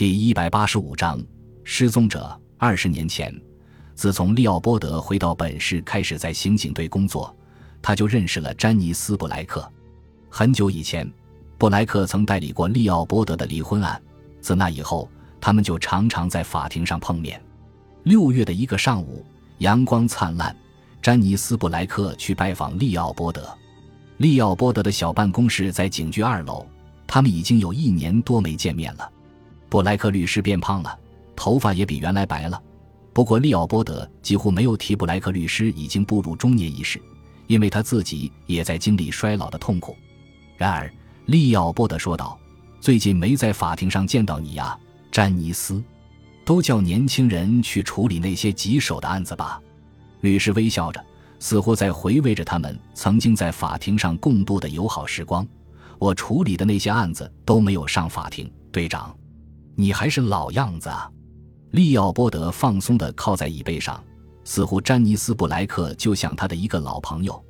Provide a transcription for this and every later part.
第一百八十五章失踪者。二十年前，自从利奥波德回到本市开始在刑警队工作，他就认识了詹尼斯·布莱克。很久以前，布莱克曾代理过利奥波德的离婚案。自那以后，他们就常常在法庭上碰面。六月的一个上午，阳光灿烂，詹尼斯·布莱克去拜访利奥波德。利奥波德的小办公室在警局二楼，他们已经有一年多没见面了。布莱克律师变胖了，头发也比原来白了。不过，利奥波德几乎没有提布莱克律师已经步入中年一事，因为他自己也在经历衰老的痛苦。然而，利奥波德说道。最近没在法庭上见到你呀，詹尼斯。都叫年轻人去处理那些棘手的案子吧。律师微笑着，似乎在回味着他们曾经在法庭上共度的友好时光。我处理的那些案子都没有上法庭，队长，你还是老样子啊。利奥波德放松地靠在椅背上，似乎詹尼斯·布莱克就像他的一个老朋友，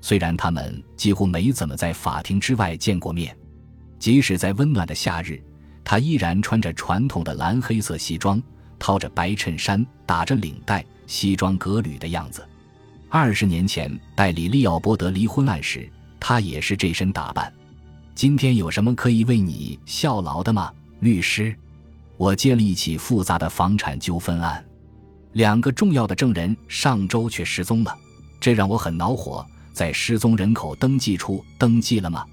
虽然他们几乎没怎么在法庭之外见过面。即使在温暖的夏日，他依然穿着传统的蓝黑色西装，套着白衬衫，打着领带，西装革履的样子。二十年前代理利奥波德离婚案时，他也是这身打扮。今天有什么可以为你效劳的吗，律师？我接了一起复杂的房产纠纷案，两个重要的证人上周却失踪了，这让我很恼火。在失踪人口登记处登记了吗？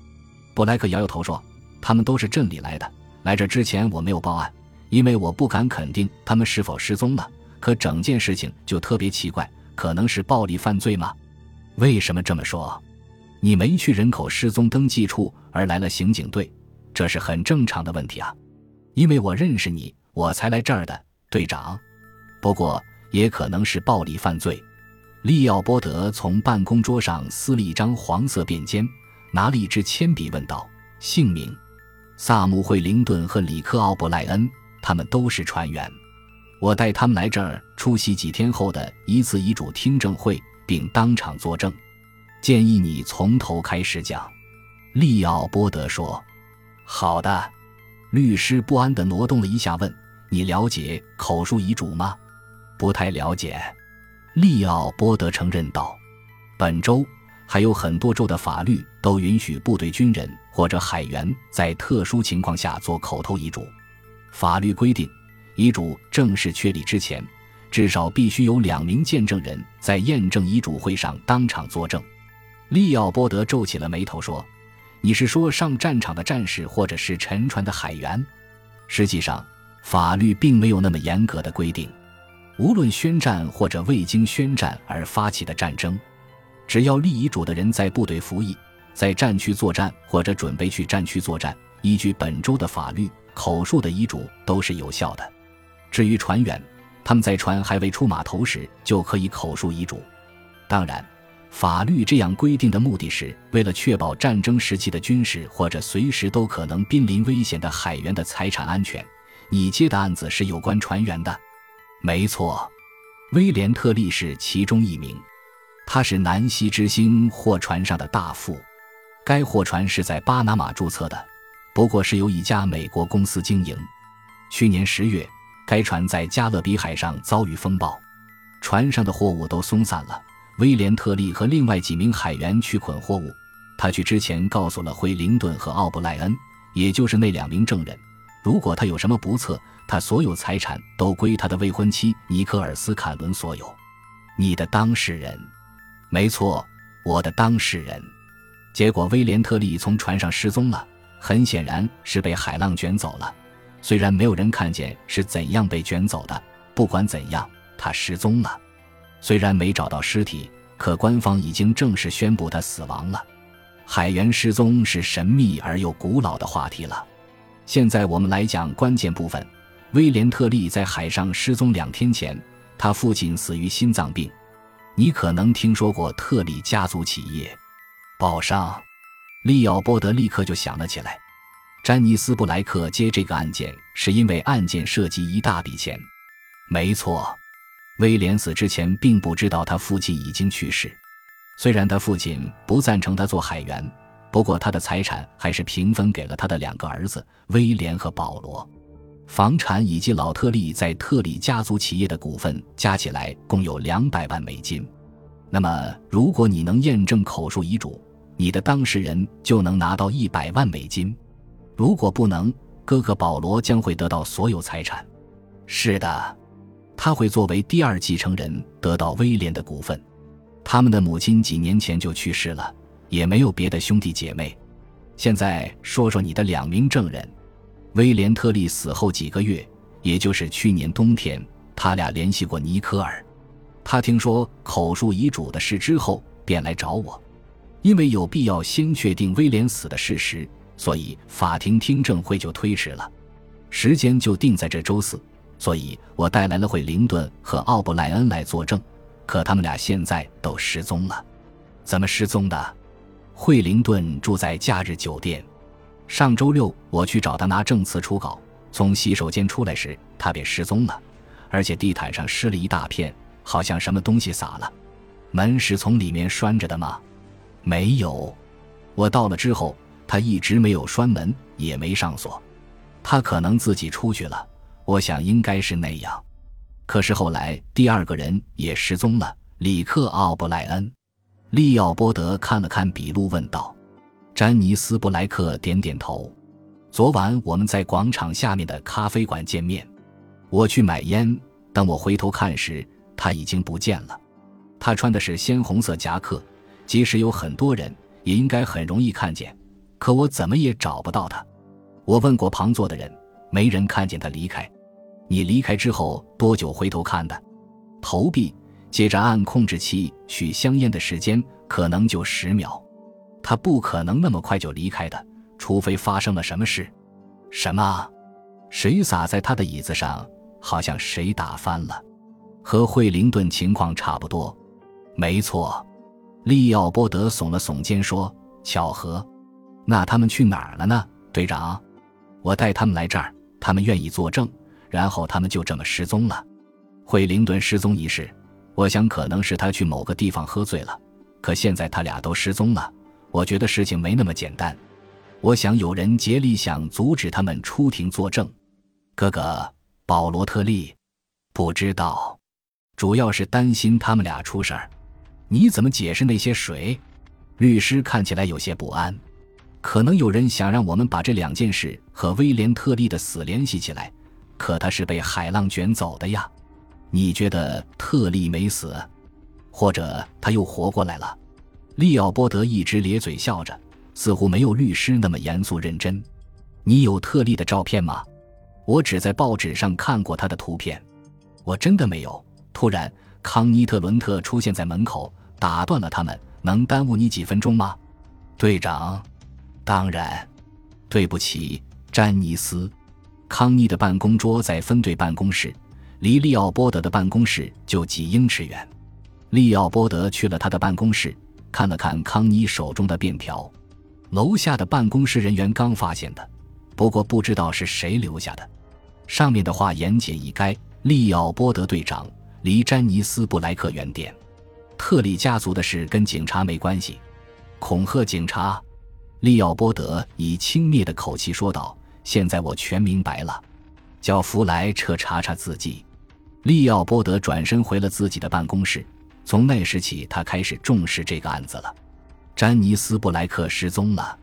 布莱克摇摇头说。他们都是镇里来的。来这之前我没有报案，因为我不敢肯定他们是否失踪了。可整件事情就特别奇怪，可能是暴力犯罪吗？为什么这么说？你没去人口失踪登记处，而来了刑警队，这是很正常的问题啊。因为我认识你，我才来这儿的，队长。不过也可能是暴力犯罪。利奥波德从办公桌上撕了一张黄色便笺，拿了一支铅笔，问道：“姓名？”萨姆·惠灵顿和里克·奥布莱恩，他们都是船员。我带他们来这儿出席几天后的一次遗嘱听证会，并当场作证。建议你从头开始讲。”利奥波德说。“好的。”律师不安地挪动了一下，问：“你了解口述遗嘱吗？”“不太了解。”利奥波德承认道。“本周。”还有很多州的法律都允许部队军人或者海员在特殊情况下做口头遗嘱。法律规定，遗嘱正式确立之前，至少必须有两名见证人在验证遗嘱会上当场作证。利奥波德皱起了眉头说：“你是说上战场的战士，或者是沉船的海员？实际上，法律并没有那么严格的规定。无论宣战或者未经宣战而发起的战争。”只要立遗嘱的人在部队服役，在战区作战或者准备去战区作战，依据本州的法律，口述的遗嘱都是有效的。至于船员，他们在船还未出码头时就可以口述遗嘱。当然，法律这样规定的目的是为了确保战争时期的军事或者随时都可能濒临危险的海员的财产安全。你接的案子是有关船员的，没错，威廉特利是其中一名。他是南希之星货船上的大副，该货船是在巴拿马注册的，不过是由一家美国公司经营。去年十月，该船在加勒比海上遭遇风暴，船上的货物都松散了。威廉特利和另外几名海员去捆货物，他去之前告诉了惠灵顿和奥布莱恩，也就是那两名证人，如果他有什么不测，他所有财产都归他的未婚妻尼克尔斯·坎伦所有。你的当事人。没错，我的当事人。结果，威廉特利从船上失踪了，很显然是被海浪卷走了。虽然没有人看见是怎样被卷走的，不管怎样，他失踪了。虽然没找到尸体，可官方已经正式宣布他死亡了。海员失踪是神秘而又古老的话题了。现在我们来讲关键部分：威廉特利在海上失踪两天前，他父亲死于心脏病。你可能听说过特里家族企业，报上，利奥波德立刻就想了起来。詹尼斯布莱克接这个案件，是因为案件涉及一大笔钱。没错，威廉死之前并不知道他父亲已经去世。虽然他父亲不赞成他做海员，不过他的财产还是平分给了他的两个儿子威廉和保罗。房产以及老特利在特里家族企业的股份加起来共有两百万美金。那么，如果你能验证口述遗嘱，你的当事人就能拿到一百万美金。如果不能，哥哥保罗将会得到所有财产。是的，他会作为第二继承人得到威廉的股份。他们的母亲几年前就去世了，也没有别的兄弟姐妹。现在说说你的两名证人。威廉特利死后几个月，也就是去年冬天，他俩联系过尼科尔。他听说口述遗嘱的事之后，便来找我，因为有必要先确定威廉死的事实，所以法庭听证会就推迟了，时间就定在这周四。所以我带来了惠灵顿和奥布莱恩来作证，可他们俩现在都失踪了。怎么失踪的？惠灵顿住在假日酒店。上周六我去找他拿证词初稿，从洗手间出来时，他便失踪了，而且地毯上湿了一大片，好像什么东西洒了。门是从里面拴着的吗？没有。我到了之后，他一直没有拴门，也没上锁。他可能自己出去了，我想应该是那样。可是后来第二个人也失踪了，里克·奥布莱恩。利奥波德看了看笔录，问道。詹尼斯·布莱克点点头。昨晚我们在广场下面的咖啡馆见面，我去买烟。等我回头看时，他已经不见了。他穿的是鲜红色夹克，即使有很多人，也应该很容易看见。可我怎么也找不到他。我问过旁座的人，没人看见他离开。你离开之后多久回头看的？投币，接着按控制器取香烟的时间，可能就十秒。他不可能那么快就离开的，除非发生了什么事。什么？谁洒在他的椅子上？好像谁打翻了。和惠灵顿情况差不多。没错。利奥波德耸了耸肩说：“巧合。那他们去哪儿了呢，队长？我带他们来这儿，他们愿意作证。然后他们就这么失踪了。惠灵顿失踪一事，我想可能是他去某个地方喝醉了。可现在他俩都失踪了。”我觉得事情没那么简单，我想有人竭力想阻止他们出庭作证。哥哥保罗特利，不知道，主要是担心他们俩出事儿。你怎么解释那些水？律师看起来有些不安。可能有人想让我们把这两件事和威廉特利的死联系起来，可他是被海浪卷走的呀。你觉得特利没死，或者他又活过来了？利奥波德一直咧嘴笑着，似乎没有律师那么严肃认真。你有特利的照片吗？我只在报纸上看过他的图片。我真的没有。突然，康尼特伦特出现在门口，打断了他们。能耽误你几分钟吗，队长？当然。对不起，詹尼斯。康妮的办公桌在分队办公室，离利奥波德的办公室就几英尺远。利奥波德去了他的办公室。看了看康妮手中的便条，楼下的办公室人员刚发现的，不过不知道是谁留下的。上面的话言简意赅：利奥波德队长离詹尼斯布莱克远点。特里家族的事跟警察没关系，恐吓警察。利奥波德以轻蔑的口气说道：“现在我全明白了，叫福莱彻查查自己。”利奥波德转身回了自己的办公室。从那时起，他开始重视这个案子了。詹尼斯·布莱克失踪了，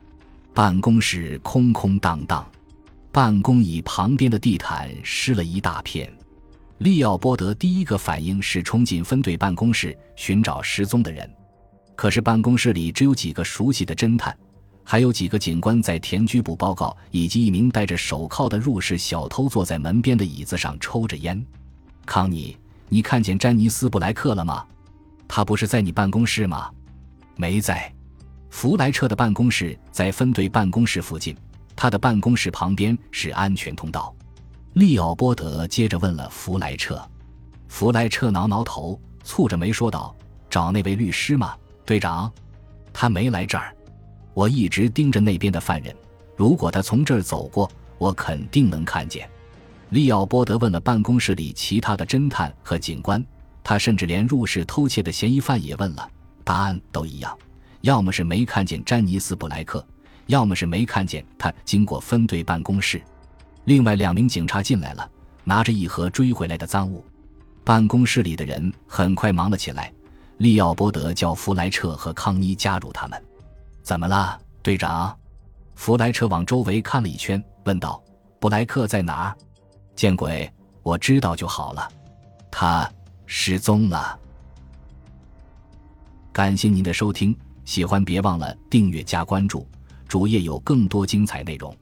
办公室空空荡荡，办公椅旁边的地毯湿了一大片。利奥波德第一个反应是冲进分队办公室寻找失踪的人，可是办公室里只有几个熟悉的侦探，还有几个警官在填拘捕报告，以及一名戴着手铐的入室小偷坐在门边的椅子上抽着烟。康妮，你看见詹尼斯·布莱克了吗？他不是在你办公室吗？没在。弗莱彻的办公室在分队办公室附近，他的办公室旁边是安全通道。利奥波德接着问了弗莱彻。弗莱彻挠挠头，蹙着眉说道：“找那位律师吗，队长？他没来这儿。我一直盯着那边的犯人，如果他从这儿走过，我肯定能看见。”利奥波德问了办公室里其他的侦探和警官。他甚至连入室偷窃的嫌疑犯也问了，答案都一样，要么是没看见詹尼斯·布莱克，要么是没看见他经过分队办公室。另外两名警察进来了，拿着一盒追回来的赃物。办公室里的人很快忙了起来。利奥波德叫弗莱彻和康妮加入他们。怎么了，队长？弗莱彻往周围看了一圈，问道：“布莱克在哪儿？”见鬼！我知道就好了。他失踪了。感谢您的收听，喜欢别忘了订阅加关注，主页有更多精彩内容。